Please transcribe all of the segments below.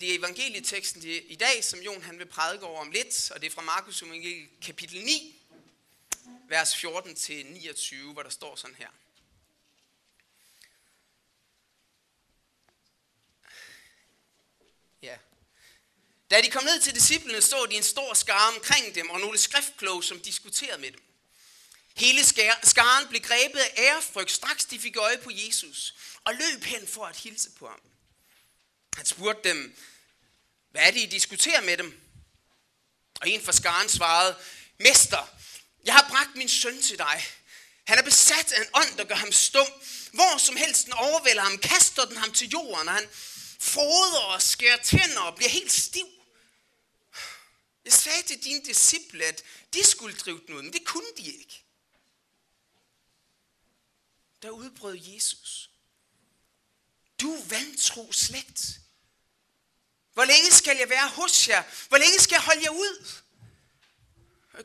Det er evangelieteksten i dag, som Jon han vil prædike over om lidt, og det er fra Markus evangeliet kapitel 9, vers 14-29, hvor der står sådan her. Ja. Da de kom ned til disciplene, stod de en stor skare omkring dem, og nogle skriftkloge, som diskuterede med dem. Hele skaren blev grebet af ærefrygt, straks de fik øje på Jesus, og løb hen for at hilse på ham. Han spurgte dem, hvad er det, I diskuterer med dem? Og en fra skaren svarede, Mester, jeg har bragt min søn til dig. Han er besat af en ånd, der gør ham stum. Hvor som helst den overvælder ham, kaster den ham til jorden, og han froder og skærer tænder og bliver helt stiv. Jeg sagde til dine disciple, at de skulle drive den ud, men det kunne de ikke. Der udbrød Jesus. Du vantro slægt. Hvor længe skal jeg være hos jer? Hvor længe skal jeg holde jer ud?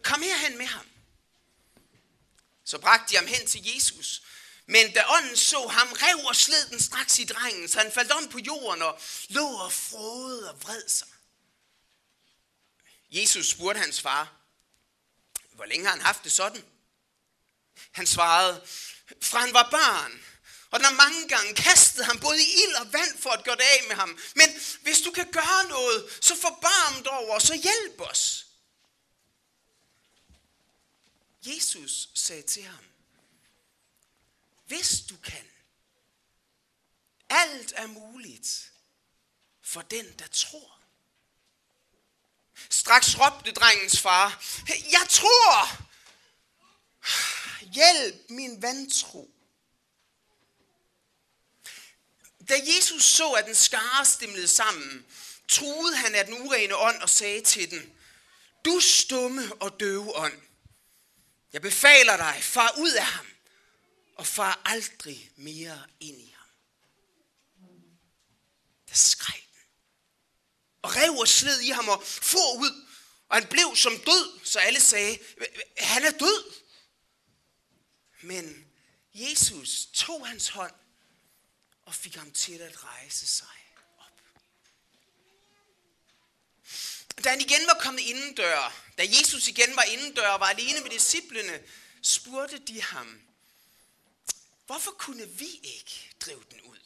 Kom herhen med ham. Så bragte de ham hen til Jesus. Men da ånden så ham, rev og sled den straks i drengen, så han faldt om på jorden og lå og frode og vred sig. Jesus spurgte hans far, hvor længe har han haft det sådan? Han svarede, fra han var barn, og den har mange gange kastet ham både i ild og vand for at gøre det af med ham. Men hvis du kan gøre noget, så forbarm dig over, så hjælp os. Jesus sagde til ham, hvis du kan, alt er muligt for den, der tror. Straks råbte drengens far, jeg tror! Hjælp min vantro. Da Jesus så, at den skare stemlede sammen, truede han af den urene ånd og sagde til den, du stumme og døve ånd, jeg befaler dig, far ud af ham, og far aldrig mere ind i ham. Der skreg den, og rev og sled i ham og for ud, og han blev som død, så alle sagde, han er død. Men Jesus tog hans hånd og fik ham til at rejse sig op. Da han igen var kommet indendør, da Jesus igen var indendør og var alene med disciplene, spurgte de ham, hvorfor kunne vi ikke drive den ud?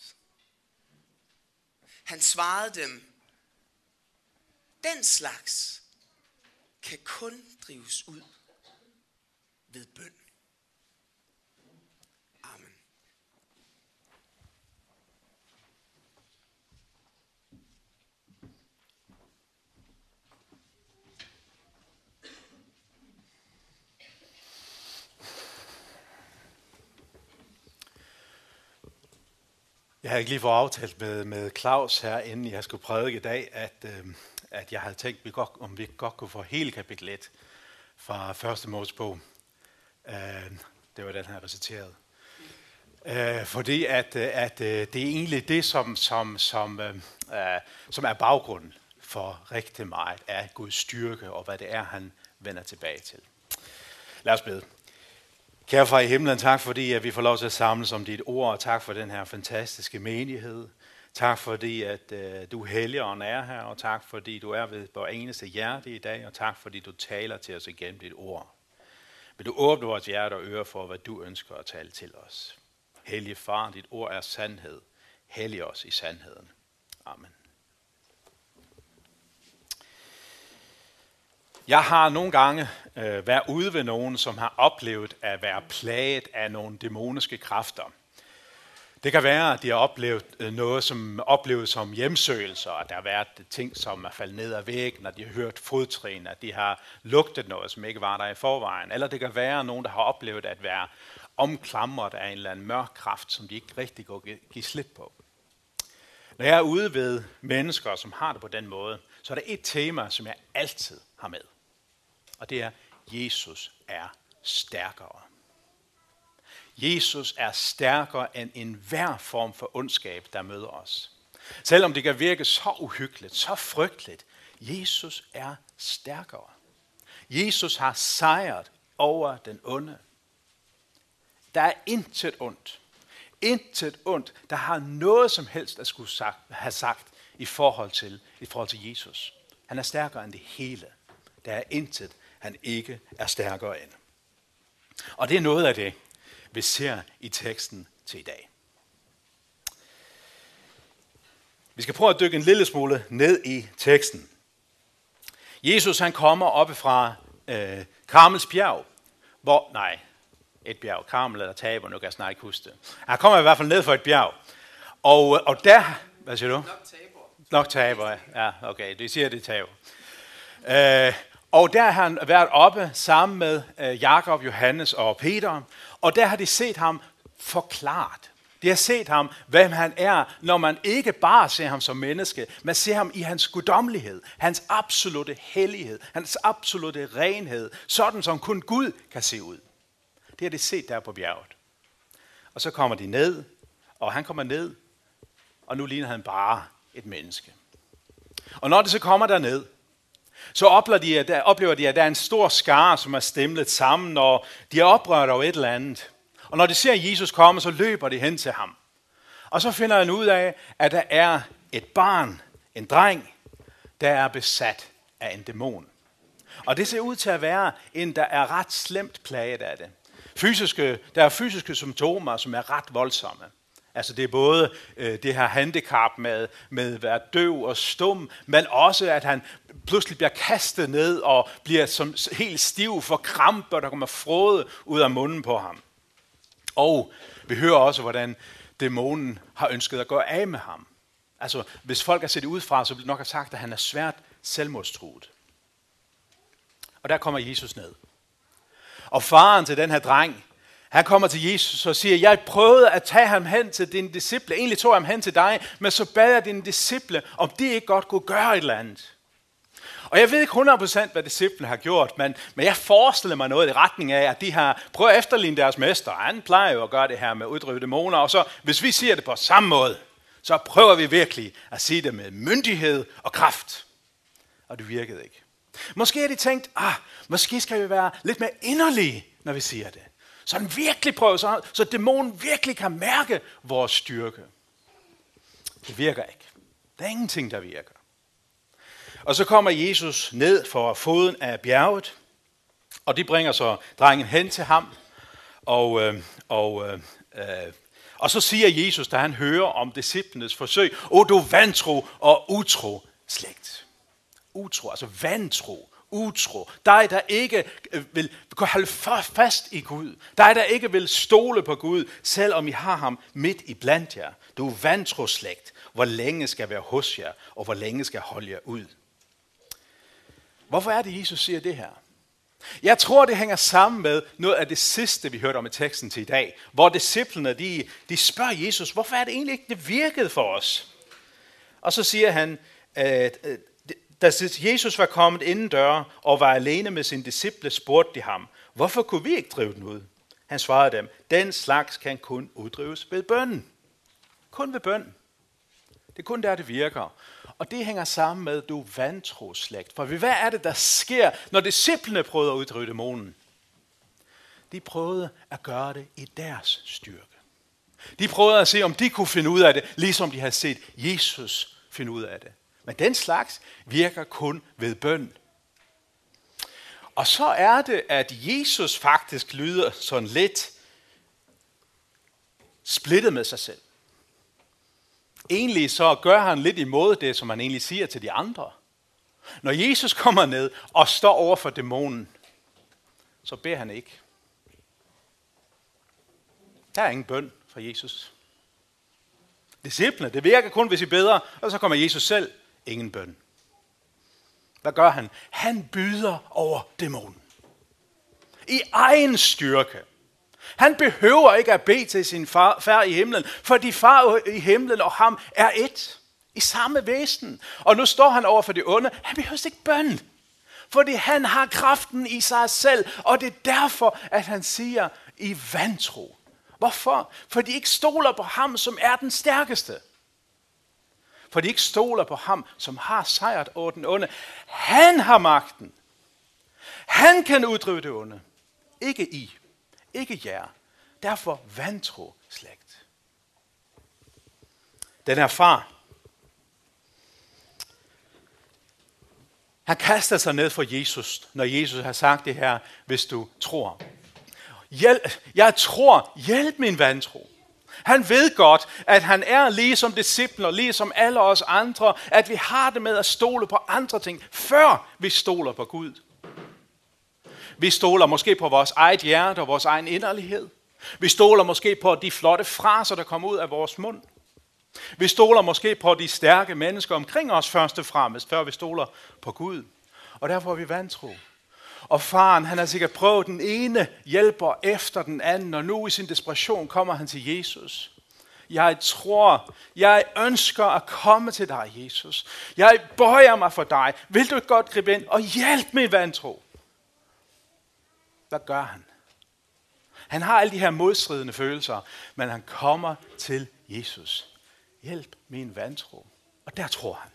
Han svarede dem, den slags kan kun drives ud ved bøn. Jeg havde ikke lige fået aftalt med, med Claus her, inden jeg skulle prædike i dag, at, øh, at jeg havde tænkt, vi godt, om vi godt kunne få hele kapitel 1 fra første Mosebog. Øh, det var den her reciteret. Øh, fordi at, øh, at øh, det er egentlig det, som, som, som, øh, øh, som er baggrunden for rigtig meget af Guds styrke, og hvad det er, han vender tilbage til. Lad os bede. Kære far i himlen, tak fordi at vi får lov til at samles om dit ord, og tak for den her fantastiske menighed. Tak fordi, at uh, du helligånd er her, og tak fordi du er ved vores eneste hjerte i dag, og tak fordi du taler til os igennem dit ord. Vil du åbne vores hjerte og øre for, hvad du ønsker at tale til os. Hellige far, dit ord er sandhed. Hellig os i sandheden. Amen. Jeg har nogle gange øh, være ude ved nogen, som har oplevet at være plaget af nogle dæmoniske kræfter. Det kan være, at de har oplevet øh, noget, som oplevet som hjemsøgelser, at der har været ting, som er faldet ned ad væggen, at de har hørt fodtrin, at de har lugtet noget, som ikke var der i forvejen. Eller det kan være nogen, der har oplevet at være omklamret af en eller anden mørk kraft, som de ikke rigtig går give slip på. Når jeg er ude ved mennesker, som har det på den måde, så er der et tema, som jeg altid har med og det er, Jesus er stærkere. Jesus er stærkere end enhver form for ondskab, der møder os. Selvom det kan virke så uhyggeligt, så frygteligt, Jesus er stærkere. Jesus har sejret over den onde. Der er intet ondt. Intet ondt, der har noget som helst at skulle sagt, have sagt i forhold til, i forhold til Jesus. Han er stærkere end det hele. Der er intet, han ikke er stærkere end. Og det er noget af det, vi ser i teksten til i dag. Vi skal prøve at dykke en lille smule ned i teksten. Jesus han kommer oppe fra øh, Karmels bjerg, hvor, nej, et bjerg, Karmel eller Taber, nu kan jeg snart ikke huske det. Han kommer i hvert fald ned fra et bjerg, og, og der, hvad siger du? Nok taber. Nok taber, ja, okay, det siger det taber. Øh, og der har han været oppe sammen med øh, Jakob, Johannes og Peter, og der har de set ham forklaret. De har set ham, hvem han er, når man ikke bare ser ham som menneske, man ser ham i hans guddommelighed, hans absolute hellighed, hans absolute renhed, sådan som kun Gud kan se ud. Det har de set der på bjerget. Og så kommer de ned, og han kommer ned, og nu ligner han bare et menneske. Og når det så kommer derned, så oplever de, at der, oplever de, at der er en stor skare, som er stemlet sammen, og de er oprørt over et eller andet. Og når de ser Jesus komme, så løber de hen til ham. Og så finder han ud af, at der er et barn, en dreng, der er besat af en dæmon. Og det ser ud til at være en, der er ret slemt plaget af det. Fysiske, der er fysiske symptomer, som er ret voldsomme. Altså det er både øh, det her handicap med, med at være døv og stum, men også at han pludselig bliver kastet ned og bliver som helt stiv for kramper, og der kommer frode ud af munden på ham. Og vi hører også, hvordan dæmonen har ønsket at gå af med ham. Altså, hvis folk har set det udefra, så vil nok have sagt, at han er svært selvmordstruet. Og der kommer Jesus ned. Og faren til den her dreng, han kommer til Jesus og siger, jeg prøvede at tage ham hen til dine disciple. Egentlig tog jeg ham hen til dig, men så bad jeg dine disciple, om de ikke godt kunne gøre et eller andet. Og jeg ved ikke 100% hvad disciplene har gjort, men, men jeg forestiller mig noget i retning af, at de har prøvet at efterligne deres mester. Han plejer jo at gøre det her med uddrive dæmoner, og så hvis vi siger det på samme måde, så prøver vi virkelig at sige det med myndighed og kraft. Og det virkede ikke. Måske har de tænkt, ah, måske skal vi være lidt mere inderlige, når vi siger det. Så han virkelig prøver, så, så dæmonen virkelig kan mærke vores styrke. Det virker ikke. Der er ingenting, der virker. Og så kommer Jesus ned for foden af bjerget, og de bringer så drengen hen til ham. Og, øh, og, øh, øh, og så siger Jesus, da han hører om disciplenes forsøg, O du vantro og utro slægt. Utro, altså vantro, utro. Dig, der ikke øh, vil holde fast i Gud. Dig, der ikke vil stole på Gud, selvom I har ham midt i blandt jer. Du er vantro slægt. Hvor længe skal være hos jer, og hvor længe skal holde jer ud? Hvorfor er det, Jesus siger det her? Jeg tror, det hænger sammen med noget af det sidste, vi hørte om i teksten til i dag, hvor disciplene, de, de spørger Jesus, hvorfor er det egentlig ikke, det virkede for os? Og så siger han, at da Jesus var kommet inden døre og var alene med sine disciple, spurgte de ham, hvorfor kunne vi ikke drive den ud? Han svarede dem, den slags kan kun uddrives ved bønden. Kun ved bønden. Det er kun der, det virker. Og det hænger sammen med, du vantro vantroslægt. For hvad er det, der sker, når disciplene prøvede at uddrive dæmonen? De prøvede at gøre det i deres styrke. De prøvede at se, om de kunne finde ud af det, ligesom de havde set Jesus finde ud af det. Men den slags virker kun ved bøn. Og så er det, at Jesus faktisk lyder sådan lidt splittet med sig selv egentlig så gør han lidt imod det, som han egentlig siger til de andre. Når Jesus kommer ned og står over for dæmonen, så beder han ikke. Der er ingen bøn fra Jesus. Disciplene, det virker kun, hvis I beder, og så kommer Jesus selv. Ingen bøn. Hvad gør han? Han byder over dæmonen. I egen styrke. Han behøver ikke at bede til sin far, far i himlen, fordi far i himlen og ham er et. I samme væsen. Og nu står han over for det onde. Han behøver ikke bøn. Fordi han har kraften i sig selv. Og det er derfor, at han siger i vantro. Hvorfor? Fordi de ikke stoler på ham, som er den stærkeste. For de ikke stoler på ham, som har sejret over den onde. Han har magten. Han kan uddrive det onde. Ikke I. Ikke jer. Derfor vantro slægt. Den her far, Han kaster sig ned for Jesus, når Jesus har sagt det her, hvis du tror. Hjælp, jeg tror, hjælp min vantro. Han ved godt, at han er ligesom discipler, ligesom alle os andre, at vi har det med at stole på andre ting, før vi stoler på Gud. Vi stoler måske på vores eget hjerte og vores egen inderlighed. Vi stoler måske på de flotte fraser, der kommer ud af vores mund. Vi stoler måske på de stærke mennesker omkring os først og fremmest, før vi stoler på Gud. Og derfor er vi vantro. Og faren, han har sikkert prøvet den ene hjælper efter den anden, og nu i sin desperation kommer han til Jesus. Jeg tror, jeg ønsker at komme til dig, Jesus. Jeg bøjer mig for dig. Vil du godt gribe ind og hjælpe mig, vantro? Hvad gør han? Han har alle de her modstridende følelser, men han kommer til Jesus. Hjælp min vantro. Og der tror han.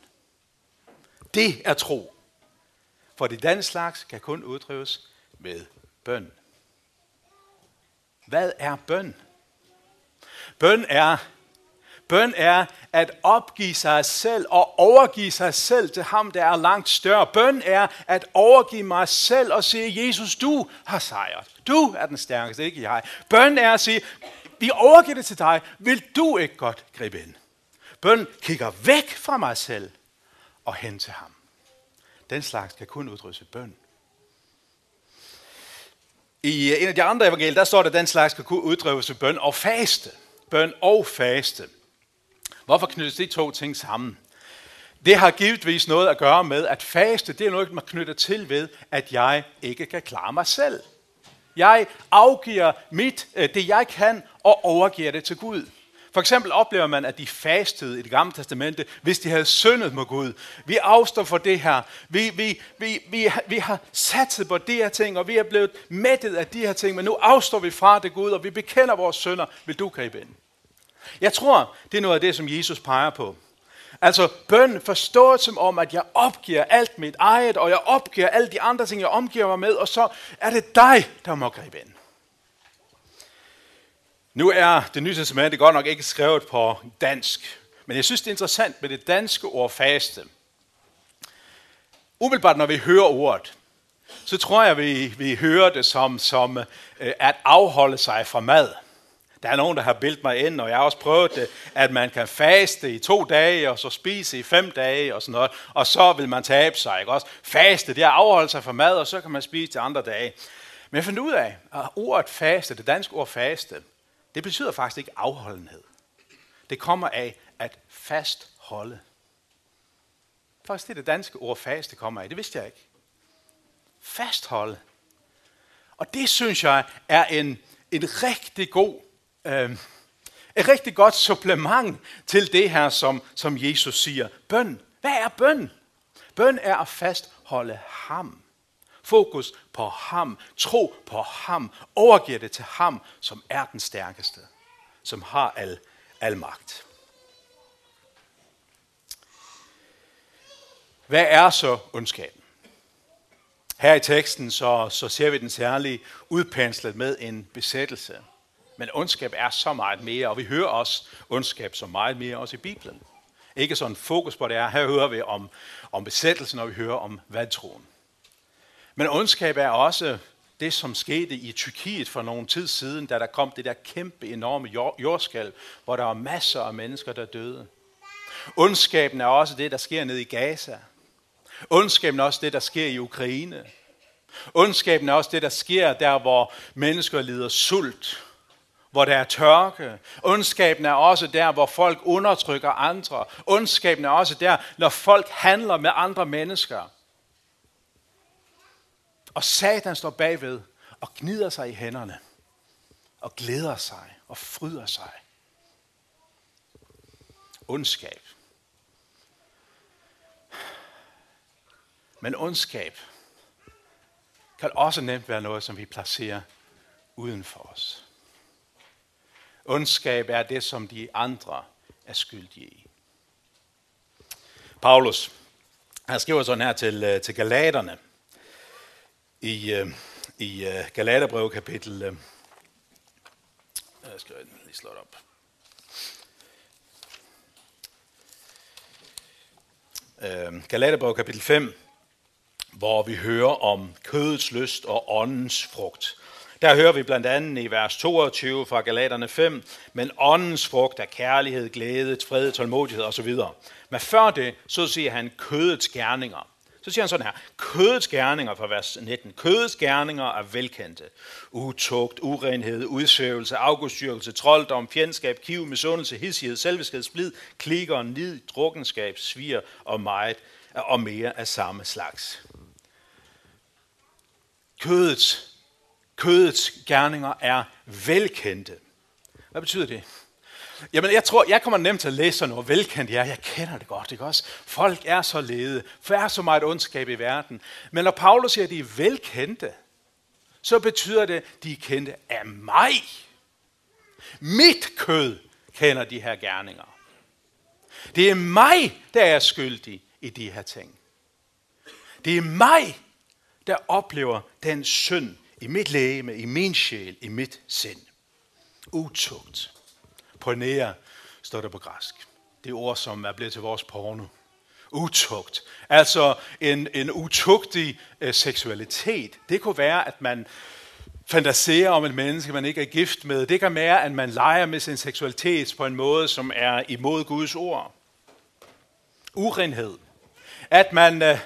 Det er tro. For det den slags kan kun uddrives med bøn. Hvad er bøn? Bøn er, bøn er at opgive sig selv og overgive sig selv til ham, der er langt større. Bøn er at overgive mig selv og sige, Jesus, du har sejret. Du er den stærkeste, ikke jeg. Bøn er at sige, vi overgiver det til dig. Vil du ikke godt gribe ind? Bøn kigger væk fra mig selv og hen til ham. Den slags kan kun udrysse bøn. I øh, en af de andre evangelier, der står der, at den slags kan kun udrives bøn og faste. Bøn og faste. Hvorfor knyttes de to ting sammen? Det har givetvis noget at gøre med, at faste, det er noget, man knytter til ved, at jeg ikke kan klare mig selv. Jeg afgiver mit, øh, det jeg kan, og overgiver det til Gud. For eksempel oplever man, at de fastede i det gamle testamente, hvis de havde syndet mod Gud. Vi afstår for det her. Vi, vi, vi, vi, vi har satset på de her ting, og vi er blevet mættet af de her ting, men nu afstår vi fra det Gud, og vi bekender vores synder. Vil du gribe ind? Jeg tror, det er noget af det, som Jesus peger på. Altså bøn forstået som om, at jeg opgiver alt mit eget, og jeg opgiver alle de andre ting, jeg omgiver mig med, og så er det dig, der må gribe ind. Nu er det nye testamente godt nok ikke skrevet på dansk, men jeg synes, det er interessant med det danske ord faste. Umiddelbart, når vi hører ordet, så tror jeg, vi, vi hører det som, som øh, at afholde sig fra mad. Der er nogen, der har bildt mig ind, og jeg har også prøvet det, at man kan faste i to dage, og så spise i fem dage, og sådan noget, og så vil man tabe sig. Ikke? Også faste, det er at afholde sig fra mad, og så kan man spise til andre dage. Men jeg fandt ud af, at ordet faste, det danske ord faste, det betyder faktisk ikke afholdenhed. Det kommer af at fastholde. Faktisk det, det danske ord faste kommer af. Det vidste jeg ikke. Fastholde. Og det synes jeg er en, en rigtig god, øh, et rigtig godt supplement til det her, som, som Jesus siger. Bøn. Hvad er bøn? Bøn er at fastholde ham. Fokus på ham. Tro på ham. Overgive det til ham, som er den stærkeste. Som har al, al magt. Hvad er så ondskaben? Her i teksten så, så ser vi den særlige udpenslet med en besættelse. Men ondskab er så meget mere, og vi hører også ondskab så meget mere også i Bibelen. Ikke sådan fokus på det er. Her hører vi om, om besættelsen, og vi hører om vadtroen. Men ondskab er også det, som skete i Tyrkiet for nogle tid siden, da der kom det der kæmpe, enorme jordskælv, hvor der var masser af mennesker, der døde. Ondskaben er også det, der sker nede i Gaza. Ondskaben er også det, der sker i Ukraine. Ondskaben er også det, der sker der, hvor mennesker lider sult, hvor der er tørke. Ondskaben er også der, hvor folk undertrykker andre. Ondskaben er også der, når folk handler med andre mennesker. Og Satan står bagved og gnider sig i hænderne og glæder sig og fryder sig. Ondskab. Men ondskab kan også nemt være noget, som vi placerer uden for os. Ondskab er det, som de andre er skyldige i. Paulus, han skriver sådan her til, øh, til Galaterne, i, øh, i øh, Galaterbrev kapitel... Jeg skal lige slå det op. Øh, Galaterbrev kapitel 5, hvor vi hører om kødets lyst og åndens frugt. Der hører vi blandt andet i vers 22 fra Galaterne 5, men åndens frugt er kærlighed, glæde, fred, tålmodighed osv. Men før det, så siger han kødets gerninger. Så siger han sådan her, kødets gerninger fra vers 19. Kødets gerninger er velkendte. Utugt, urenhed, udsvævelse, afgudstyrkelse, trolddom, fjendskab, kiv, misundelse, hissighed, selvbesked, splid, klikker, nid, drukkenskab, svir og meget og mere af samme slags. Kødets, kødets gerninger er velkendte. Hvad betyder det? Jamen, jeg tror, jeg kommer nemt til at læse sådan noget velkendt. Ja, jeg kender det godt, ikke også? Folk er så lede. For er så meget ondskab i verden. Men når Paulus siger, at de er velkendte, så betyder det, at de er kendte af mig. Mit kød kender de her gerninger. Det er mig, der er skyldig i de her ting. Det er mig, der oplever den synd i mit læge, i min sjæl, i mit sind. Utugt pornere, står der på græsk. Det ord, som er blevet til vores porno. Utugt. Altså en, en utugtig øh, seksualitet. Det kunne være, at man fantaserer om et menneske, man ikke er gift med. Det kan være, at man leger med sin seksualitet på en måde, som er imod Guds ord. Urenhed. At man øh, Øh,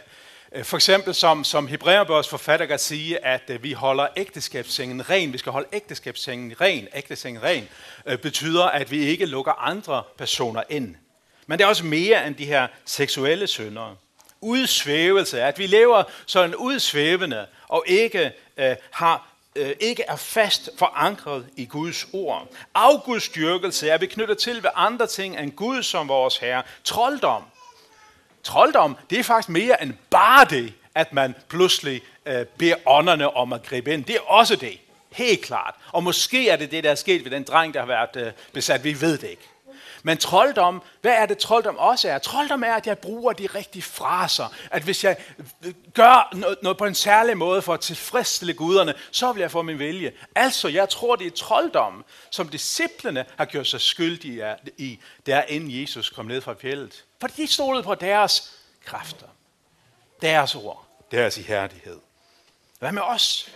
Øh, for eksempel som, som Hebræerbørns forfatter kan sige, at øh, vi holder ægteskabssengen ren. Vi skal holde ægteskabssengen ren. Ægteskabssengen ren øh, betyder, at vi ikke lukker andre personer ind. Men det er også mere end de her seksuelle synder. Udsvævelse, at vi lever sådan udsvævende og ikke øh, har ikke er fast forankret i Guds ord. Afgudstyrkelse er vi knyttet til ved andre ting end Gud som vores Herre. Trolddom trolddom, det er faktisk mere end bare det, at man pludselig øh, beder ånderne om at gribe ind. Det er også det. Helt klart. Og måske er det det, der er sket ved den dreng, der har været øh, besat. Vi ved det ikke. Men trolddom, hvad er det trolddom også er? Trolddom er, at jeg bruger de rigtige fraser. At hvis jeg øh, gør noget, på en særlig måde for at tilfredsstille guderne, så vil jeg få min vilje. Altså, jeg tror, det er trolddom, som disciplene har gjort sig skyldige i, der inden Jesus kom ned fra fjellet. For de stolede på deres kræfter, deres ord, deres ihærdighed. Hvad med os?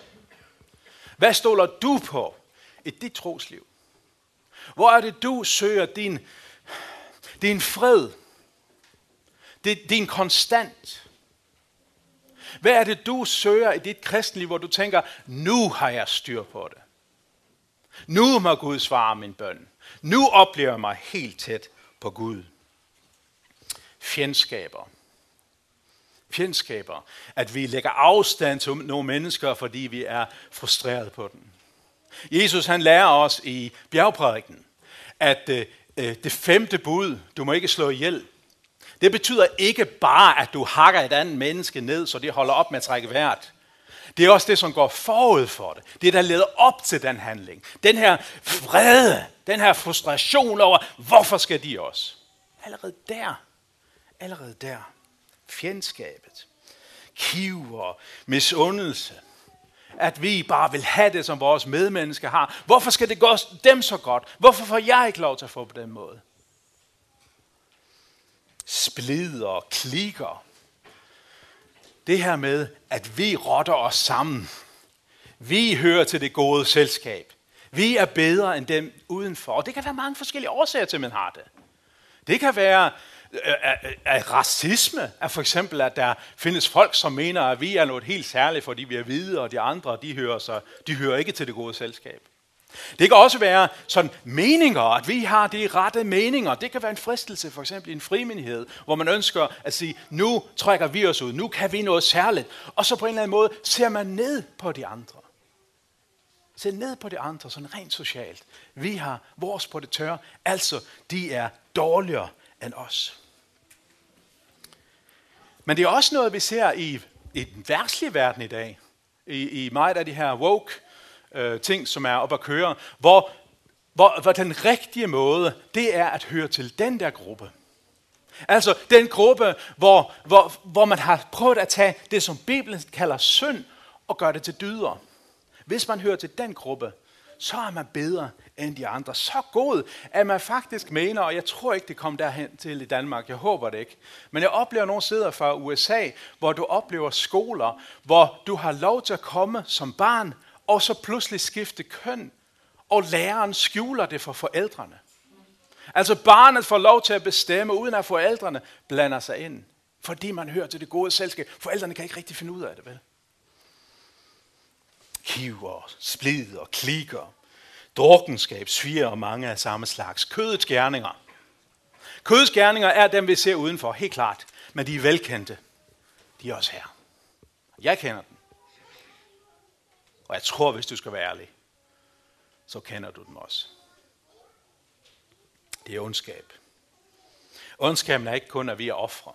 Hvad stoler du på i dit trosliv? Hvor er det, du søger din, din fred? Din konstant? Hvad er det, du søger i dit kristenliv, hvor du tænker, nu har jeg styr på det? Nu må Gud svare min bøn. Nu oplever jeg mig helt tæt på Gud fjendskaber. Fjendskaber. At vi lægger afstand til nogle mennesker, fordi vi er frustreret på dem. Jesus han lærer os i bjergprædiken, at øh, øh, det femte bud, du må ikke slå ihjel, det betyder ikke bare, at du hakker et andet menneske ned, så det holder op med at trække vejret. Det er også det, som går forud for det. Det, der leder op til den handling. Den her vrede, den her frustration over, hvorfor skal de også? Allerede der allerede der. Fjendskabet, kiver, misundelse, at vi bare vil have det, som vores medmennesker har. Hvorfor skal det gå dem så godt? Hvorfor får jeg ikke lov til at få på den måde? Splider, klikker. Det her med, at vi rotter os sammen. Vi hører til det gode selskab. Vi er bedre end dem udenfor. Og det kan være mange forskellige årsager til, at man har det. Det kan være, af, af racisme, er for eksempel, at der findes folk, som mener, at vi er noget helt særligt, fordi vi er hvide, og de andre, de hører, sig, de hører ikke til det gode selskab. Det kan også være sådan meninger, at vi har de rette meninger. Det kan være en fristelse, for eksempel i en frimindighed, hvor man ønsker at sige, nu trækker vi os ud, nu kan vi noget særligt. Og så på en eller anden måde ser man ned på de andre. Ser ned på de andre, sådan rent socialt. Vi har vores på det tørre, altså de er dårligere end os. Men det er også noget, vi ser i, i den værtslige verden i dag. I, i meget af de her woke øh, ting, som er op at køre, hvor, hvor, hvor den rigtige måde, det er at høre til den der gruppe. Altså den gruppe, hvor, hvor, hvor man har prøvet at tage det, som Bibelen kalder synd, og gøre det til dyder. Hvis man hører til den gruppe, så er man bedre end de andre. Så god, at man faktisk mener, og jeg tror ikke, det kommer derhen til i Danmark, jeg håber det ikke. Men jeg oplever nogle steder fra USA, hvor du oplever skoler, hvor du har lov til at komme som barn, og så pludselig skifte køn, og læreren skjuler det for forældrene. Altså barnet får lov til at bestemme, uden at forældrene blander sig ind. Fordi man hører til det gode selskab. Forældrene kan ikke rigtig finde ud af det, vel? Kiver, splid og klikker. Drukkenskab, sviger og mange af samme slags. Kødets gerninger. Kødets gerninger er dem, vi ser udenfor, helt klart. Men de er velkendte. De er også her. Jeg kender dem. Og jeg tror, hvis du skal være ærlig, så kender du dem også. Det er ondskab. Ondskaben er ikke kun, at vi er ofre.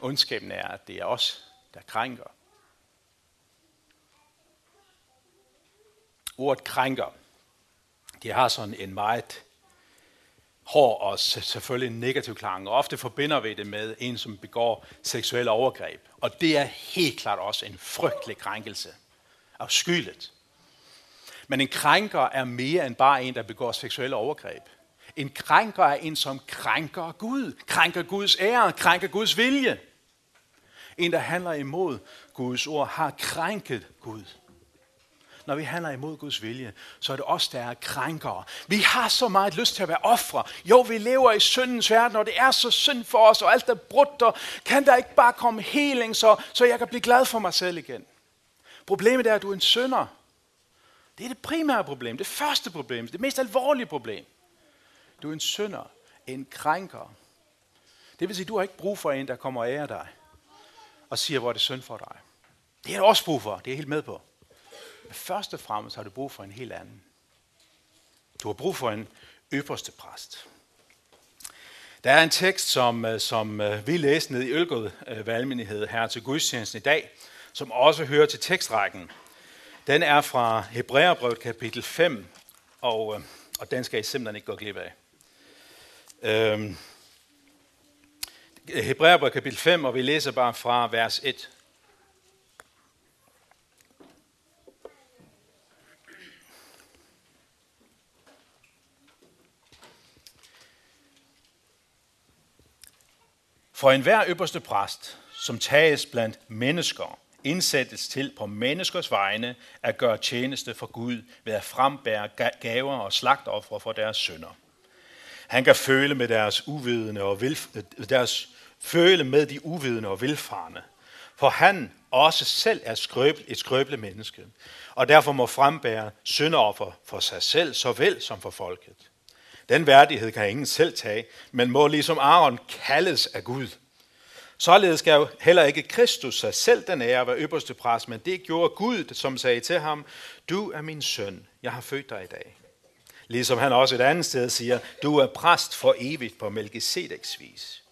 Ondskaben er, at det er os, der krænker. Ordet krænker, det har sådan en meget hård og selvfølgelig en negativ klang. Og ofte forbinder vi det med en, som begår seksuelle overgreb. Og det er helt klart også en frygtelig krænkelse. Afskyeligt. Men en krænker er mere end bare en, der begår seksuelle overgreb. En krænker er en, som krænker Gud, krænker Guds ære, krænker Guds vilje. En, der handler imod Guds ord, har krænket Gud. Når vi handler imod Guds vilje, så er det os, der er krænkere. Vi har så meget lyst til at være ofre. Jo, vi lever i syndens verden, og det er så synd for os, og alt er brudt, og kan der ikke bare komme heling, så, så jeg kan blive glad for mig selv igen. Problemet er, at du er en synder. Det er det primære problem, det første problem, det mest alvorlige problem. Du er en synder, en krænker. Det vil sige, du har ikke brug for en, der kommer og ærer dig og siger, hvor det synd for dig. Det er du også brug for, det er jeg helt med på. Men først og fremmest har du brug for en helt anden. Du har brug for en øverste præst. Der er en tekst, som, øh, som øh, vi læste ned i Ølgod øh, valgmenighed her til gudstjenesten i dag, som også hører til tekstrækken. Den er fra Hebræerbrevet kapitel 5, og, og den skal I simpelthen ikke gå glip af. Øhm, Hebræerbrevet kapitel 5, og vi læser bare fra vers 1. For enhver øverste præst, som tages blandt mennesker, indsættes til på menneskers vegne at gøre tjeneste for Gud ved at frembære gaver og slagtoffre for deres sønder. Han kan føle med deres uvidende og vil, deres føle med de uvidende og velfarne. For han også selv er skrøbel, et skrøbeligt menneske, og derfor må frembære synderoffer for sig selv, såvel som for folket. Den værdighed kan ingen selv tage, men må ligesom Aaron kaldes af Gud. Således skal jo heller ikke Kristus sig selv den ære være øverste præst, men det gjorde Gud, som sagde til ham, du er min søn, jeg har født dig i dag. Ligesom han også et andet sted siger, du er præst for evigt på Melchizedeks vis.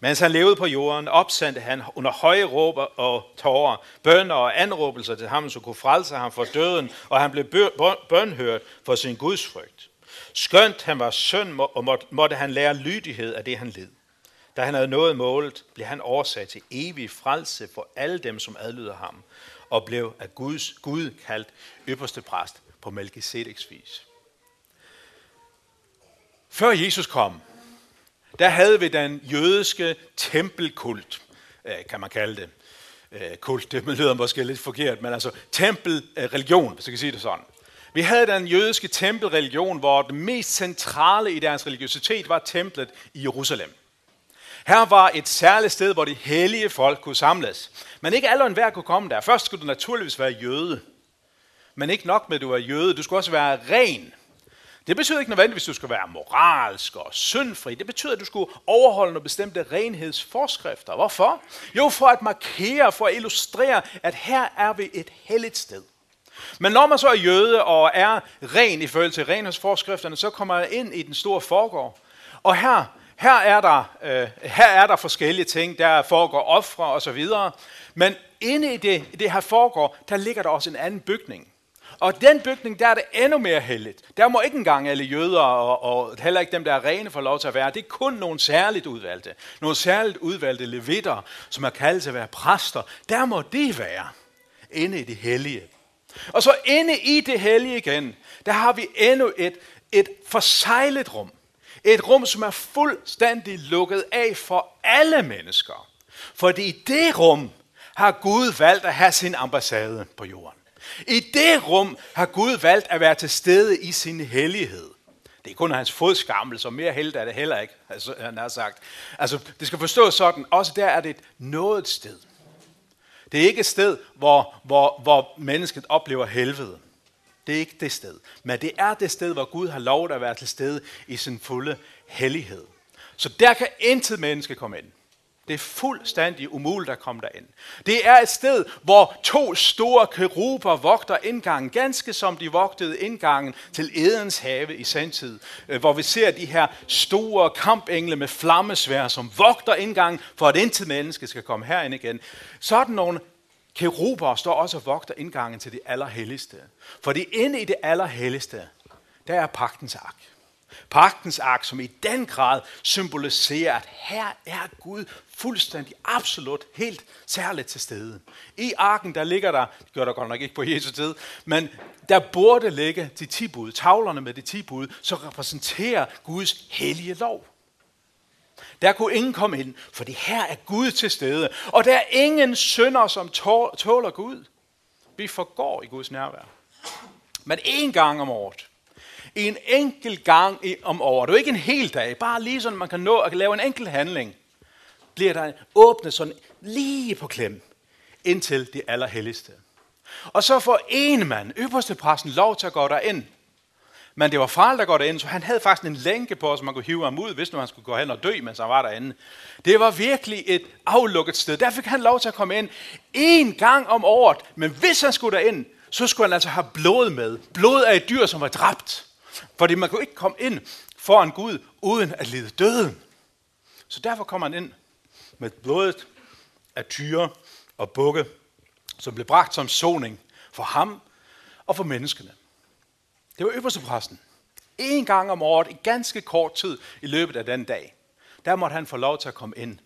Mens han levede på jorden, opsendte han under høje råber og tårer, bønder og anråbelser til ham, som kunne frelse ham for døden, og han blev bønhørt for sin gudsfrygt. Skønt han var søn, og måtte han lære lydighed af det, han led. Da han havde nået målet, blev han årsag til evig frelse for alle dem, som adlyder ham, og blev af Guds Gud kaldt ypperste præst på Melchizedeks vis. Før Jesus kom, der havde vi den jødiske tempelkult, kan man kalde det. Øh, kult, det lyder måske lidt forkert, men altså tempelreligion, hvis jeg kan sige det sådan. Vi havde den jødiske tempelreligion, hvor det mest centrale i deres religiøsitet var templet i Jerusalem. Her var et særligt sted, hvor de hellige folk kunne samles. Men ikke alle og enhver kunne komme der. Først skulle du naturligvis være jøde. Men ikke nok med, at du var jøde. Du skulle også være ren. Det betyder ikke nødvendigvis, at du skal være moralsk og syndfri. Det betyder, at du skulle overholde nogle bestemte renhedsforskrifter. Hvorfor? Jo, for at markere, for at illustrere, at her er vi et helligt sted. Men når man så er jøde og er ren i forhold til renhedsforskrifterne, så kommer man ind i den store forgård. Og her, her, er der, øh, her er der forskellige ting, der foregår ofre og så videre. Men inde i det, i det her foregår, der ligger der også en anden bygning. Og den bygning, der er det endnu mere heldigt. Der må ikke engang alle jøder, og, og heller ikke dem, der er rene, få lov til at være. Det er kun nogle særligt udvalgte. Nogle særligt udvalgte levitter, som er kaldt til at være præster. Der må det være. inde i det hellige. Og så inde i det hellige igen, der har vi endnu et, et forsejlet rum. Et rum, som er fuldstændig lukket af for alle mennesker. Fordi i det rum har Gud valgt at have sin ambassade på jorden. I det rum har Gud valgt at være til stede i sin hellighed. Det er kun hans fodskammel, så mere held er det heller ikke, altså, han har sagt. Altså, det skal forstås sådan, også der er det et noget sted. Det er ikke et sted, hvor, hvor, hvor mennesket oplever helvede. Det er ikke det sted. Men det er det sted, hvor Gud har lovet at være til stede i sin fulde hellighed. Så der kan intet menneske komme ind. Det er fuldstændig umuligt at komme derind. Det er et sted, hvor to store keruber vogter indgangen, ganske som de vogtede indgangen til Edens have i sandtid, øh, hvor vi ser de her store kampengle med flammesvær, som vogter indgangen, for at intet menneske skal komme herind igen. Sådan nogle keruber står også og vogter indgangen til det allerhelligste. Fordi inde i det allerhelligste, der er pagtens ark. Pagtens ark, som i den grad symboliserer, at her er Gud fuldstændig, absolut, helt særligt til stede. I arken, der ligger der, det gør der godt nok ikke på Jesu tid, men der burde ligge de ti bud, tavlerne med de ti bud, som repræsenterer Guds hellige lov. Der kunne ingen komme ind, for det her er Gud til stede. Og der er ingen synder, som tåler Gud. Vi forgår i Guds nærvær. Men en gang om året, en enkelt gang om året, det er ikke en hel dag, bare lige sådan, man kan nå at lave en enkelt handling, bliver der åbnet sådan lige på klem, indtil det allerhelligste. Og så får en mand, øverste præsten, lov til at gå derind. Men det var far, der går derind, så han havde faktisk en lænke på, så man kunne hive ham ud, hvis nu han skulle gå hen og dø, mens han var derinde. Det var virkelig et aflukket sted. Der fik han lov til at komme ind en gang om året. Men hvis han skulle derind, så skulle han altså have blod med. Blod af et dyr, som var dræbt. Fordi man kunne ikke komme ind foran Gud, uden at lide døden. Så derfor kom han ind med blodet af tyre og bukke, som blev bragt som soning for ham og for menneskene. Det var øverstepræsten. En gang om året, i ganske kort tid i løbet af den dag, der måtte han få lov til at komme ind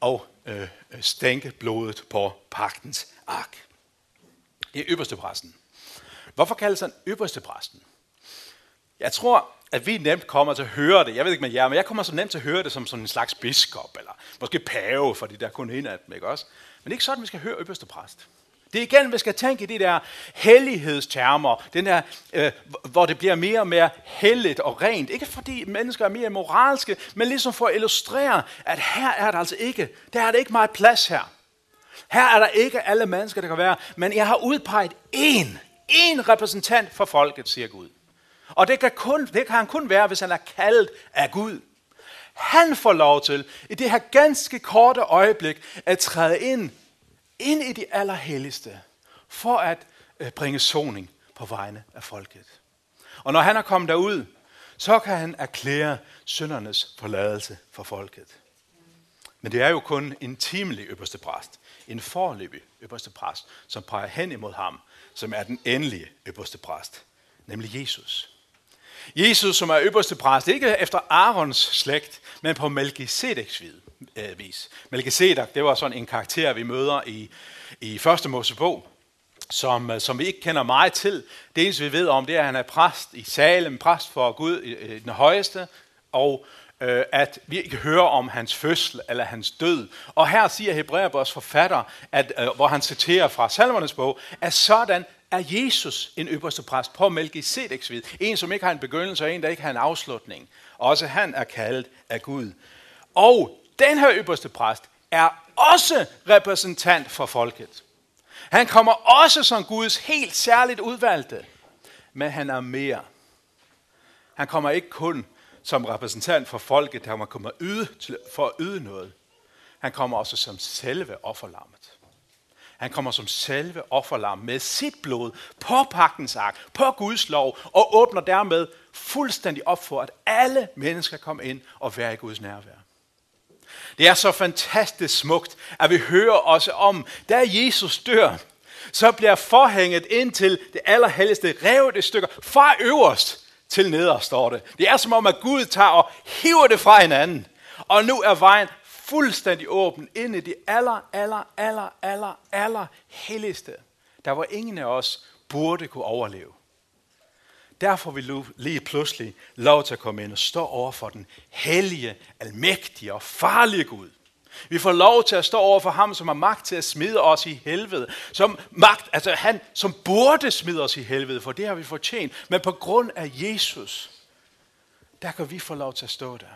og øh, stænke blodet på pagtens ark. Det er øverste præsten. Hvorfor kaldes han øverste præsten? Jeg tror, at vi nemt kommer til at høre det. Jeg ved ikke med jer, men jeg kommer så nemt til at høre det som sådan en slags biskop, eller måske pave, fordi der kun en af dem, ikke også? Men det er ikke sådan, vi skal høre øverste præst. Det er igen, vi skal tænke i de der hellighedstermer, den der, øh, hvor det bliver mere og mere helligt og rent. Ikke fordi mennesker er mere moralske, men ligesom for at illustrere, at her er der altså ikke, der er der ikke meget plads her. Her er der ikke alle mennesker, der kan være, men jeg har udpeget én, én repræsentant for folket, siger Gud. Og det kan, kun, det kan han kun være, hvis han er kaldet af Gud. Han får lov til, i det her ganske korte øjeblik, at træde ind, ind i det allerhelligste, for at øh, bringe soning på vegne af folket. Og når han er kommet derud, så kan han erklære syndernes forladelse for folket. Men det er jo kun en timelig øverste præst, en forløbig øverste præst, som peger hen imod ham, som er den endelige øverste præst, nemlig Jesus. Jesus, som er øverste præst, ikke efter Arons slægt, men på Melchizedeks øh, vis. Melchizedek, det var sådan en karakter, vi møder i, i første Mosebog, som, øh, som vi ikke kender meget til. Det eneste, vi ved om, det er, at han er præst i Salem, præst for Gud i den højeste, og øh, at vi ikke hører om hans fødsel eller hans død. Og her siger Hebræerbos forfatter, at, øh, hvor han citerer fra Salmernes bog, at sådan er Jesus en øverste præst på Melchizedeks vid. En, som ikke har en begyndelse, og en, der ikke har en afslutning. Også han er kaldet af Gud. Og den her øverste præst er også repræsentant for folket. Han kommer også som Guds helt særligt udvalgte, men han er mere. Han kommer ikke kun som repræsentant for folket, der kommer yde til, for at yde noget. Han kommer også som selve offerlammet. Han kommer som selve offerlam med sit blod på pagtens ark, på Guds lov, og åbner dermed fuldstændig op for, at alle mennesker kommer ind og være i Guds nærvær. Det er så fantastisk smukt, at vi hører også om, da Jesus dør, så bliver forhænget ind til det allerhelligste revet et stykker fra øverst til nederst, står det. Det er som om, at Gud tager og hiver det fra hinanden. Og nu er vejen fuldstændig åben ind i det aller, aller, aller, aller, aller helligste. der hvor ingen af os burde kunne overleve. Derfor vil du lige pludselig lov til at komme ind og stå over for den hellige, almægtige og farlige Gud. Vi får lov til at stå over for ham, som har magt til at smide os i helvede. Som magt, altså han, som burde smide os i helvede, for det har vi fortjent. Men på grund af Jesus, der kan vi få lov til at stå der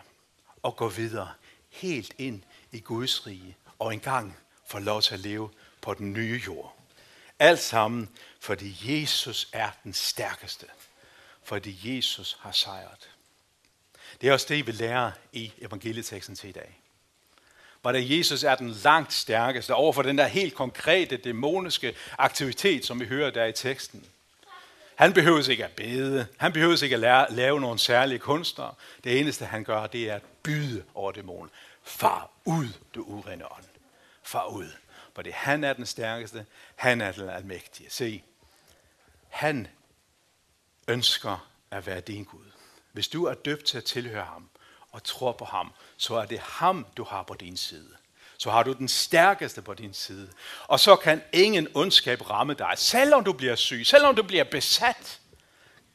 og gå videre helt ind i Guds rige og engang får lov til at leve på den nye jord. Alt sammen, fordi Jesus er den stærkeste. Fordi Jesus har sejret. Det er også det, vi lærer i evangelieteksten til i dag. Hvordan Jesus er den langt stærkeste over for den der helt konkrete dæmoniske aktivitet, som vi hører der i teksten. Han behøver ikke at bede. Han behøver ikke at lære, lave nogle særlige kunster. Det eneste, han gør, det er at byde over dæmonen. Far ud, du urene ånd. Far ud. For det han er den stærkeste. Han er den almægtige. Se, han ønsker at være din Gud. Hvis du er døbt til at tilhøre ham og tror på ham, så er det ham, du har på din side. Så har du den stærkeste på din side. Og så kan ingen ondskab ramme dig, selvom du bliver syg, selvom du bliver besat.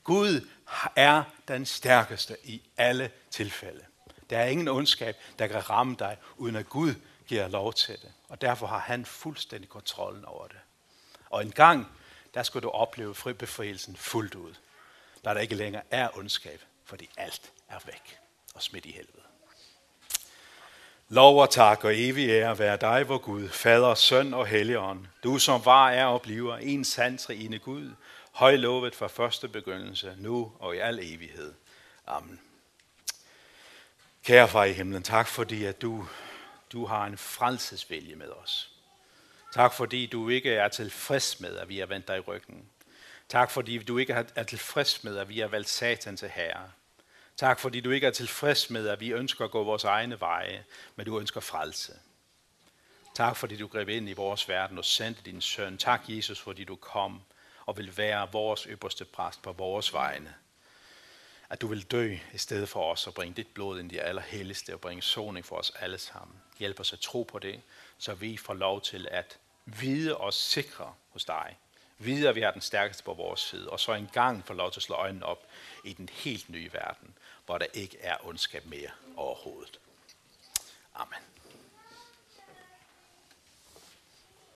Gud er den stærkeste i alle tilfælde. Der er ingen ondskab, der kan ramme dig, uden at Gud giver lov til det. Og derfor har han fuldstændig kontrollen over det. Og en gang, der skal du opleve fribefrielsen fuldt ud. Der der ikke længere er ondskab, fordi alt er væk og smidt i helvede. Lov og tak og evig ære være dig, vor Gud, Fader, Søn og Helligånd. Du som var, er og bliver en sand trine Gud, højlovet fra første begyndelse, nu og i al evighed. Amen. Kære far i himlen, tak fordi at du, du har en frelsesvilje med os. Tak fordi du ikke er tilfreds med, at vi har vendt dig i ryggen. Tak fordi du ikke er tilfreds med, at vi har valgt satan til herre. Tak fordi du ikke er tilfreds med, at vi ønsker at gå vores egne veje, men du ønsker frelse. Tak fordi du greb ind i vores verden og sendte din søn. Tak Jesus fordi du kom og vil være vores øverste præst på vores vegne. At du vil dø i stedet for os og bringe dit blod ind i det allerhelligste og bringe soning for os alle sammen. Hjælp os at tro på det, så vi får lov til at vide os sikre hos dig. Vide, at vi har den stærkeste på vores side, og så engang få lov til at slå øjnene op i den helt nye verden hvor der ikke er ondskab mere overhovedet. Amen.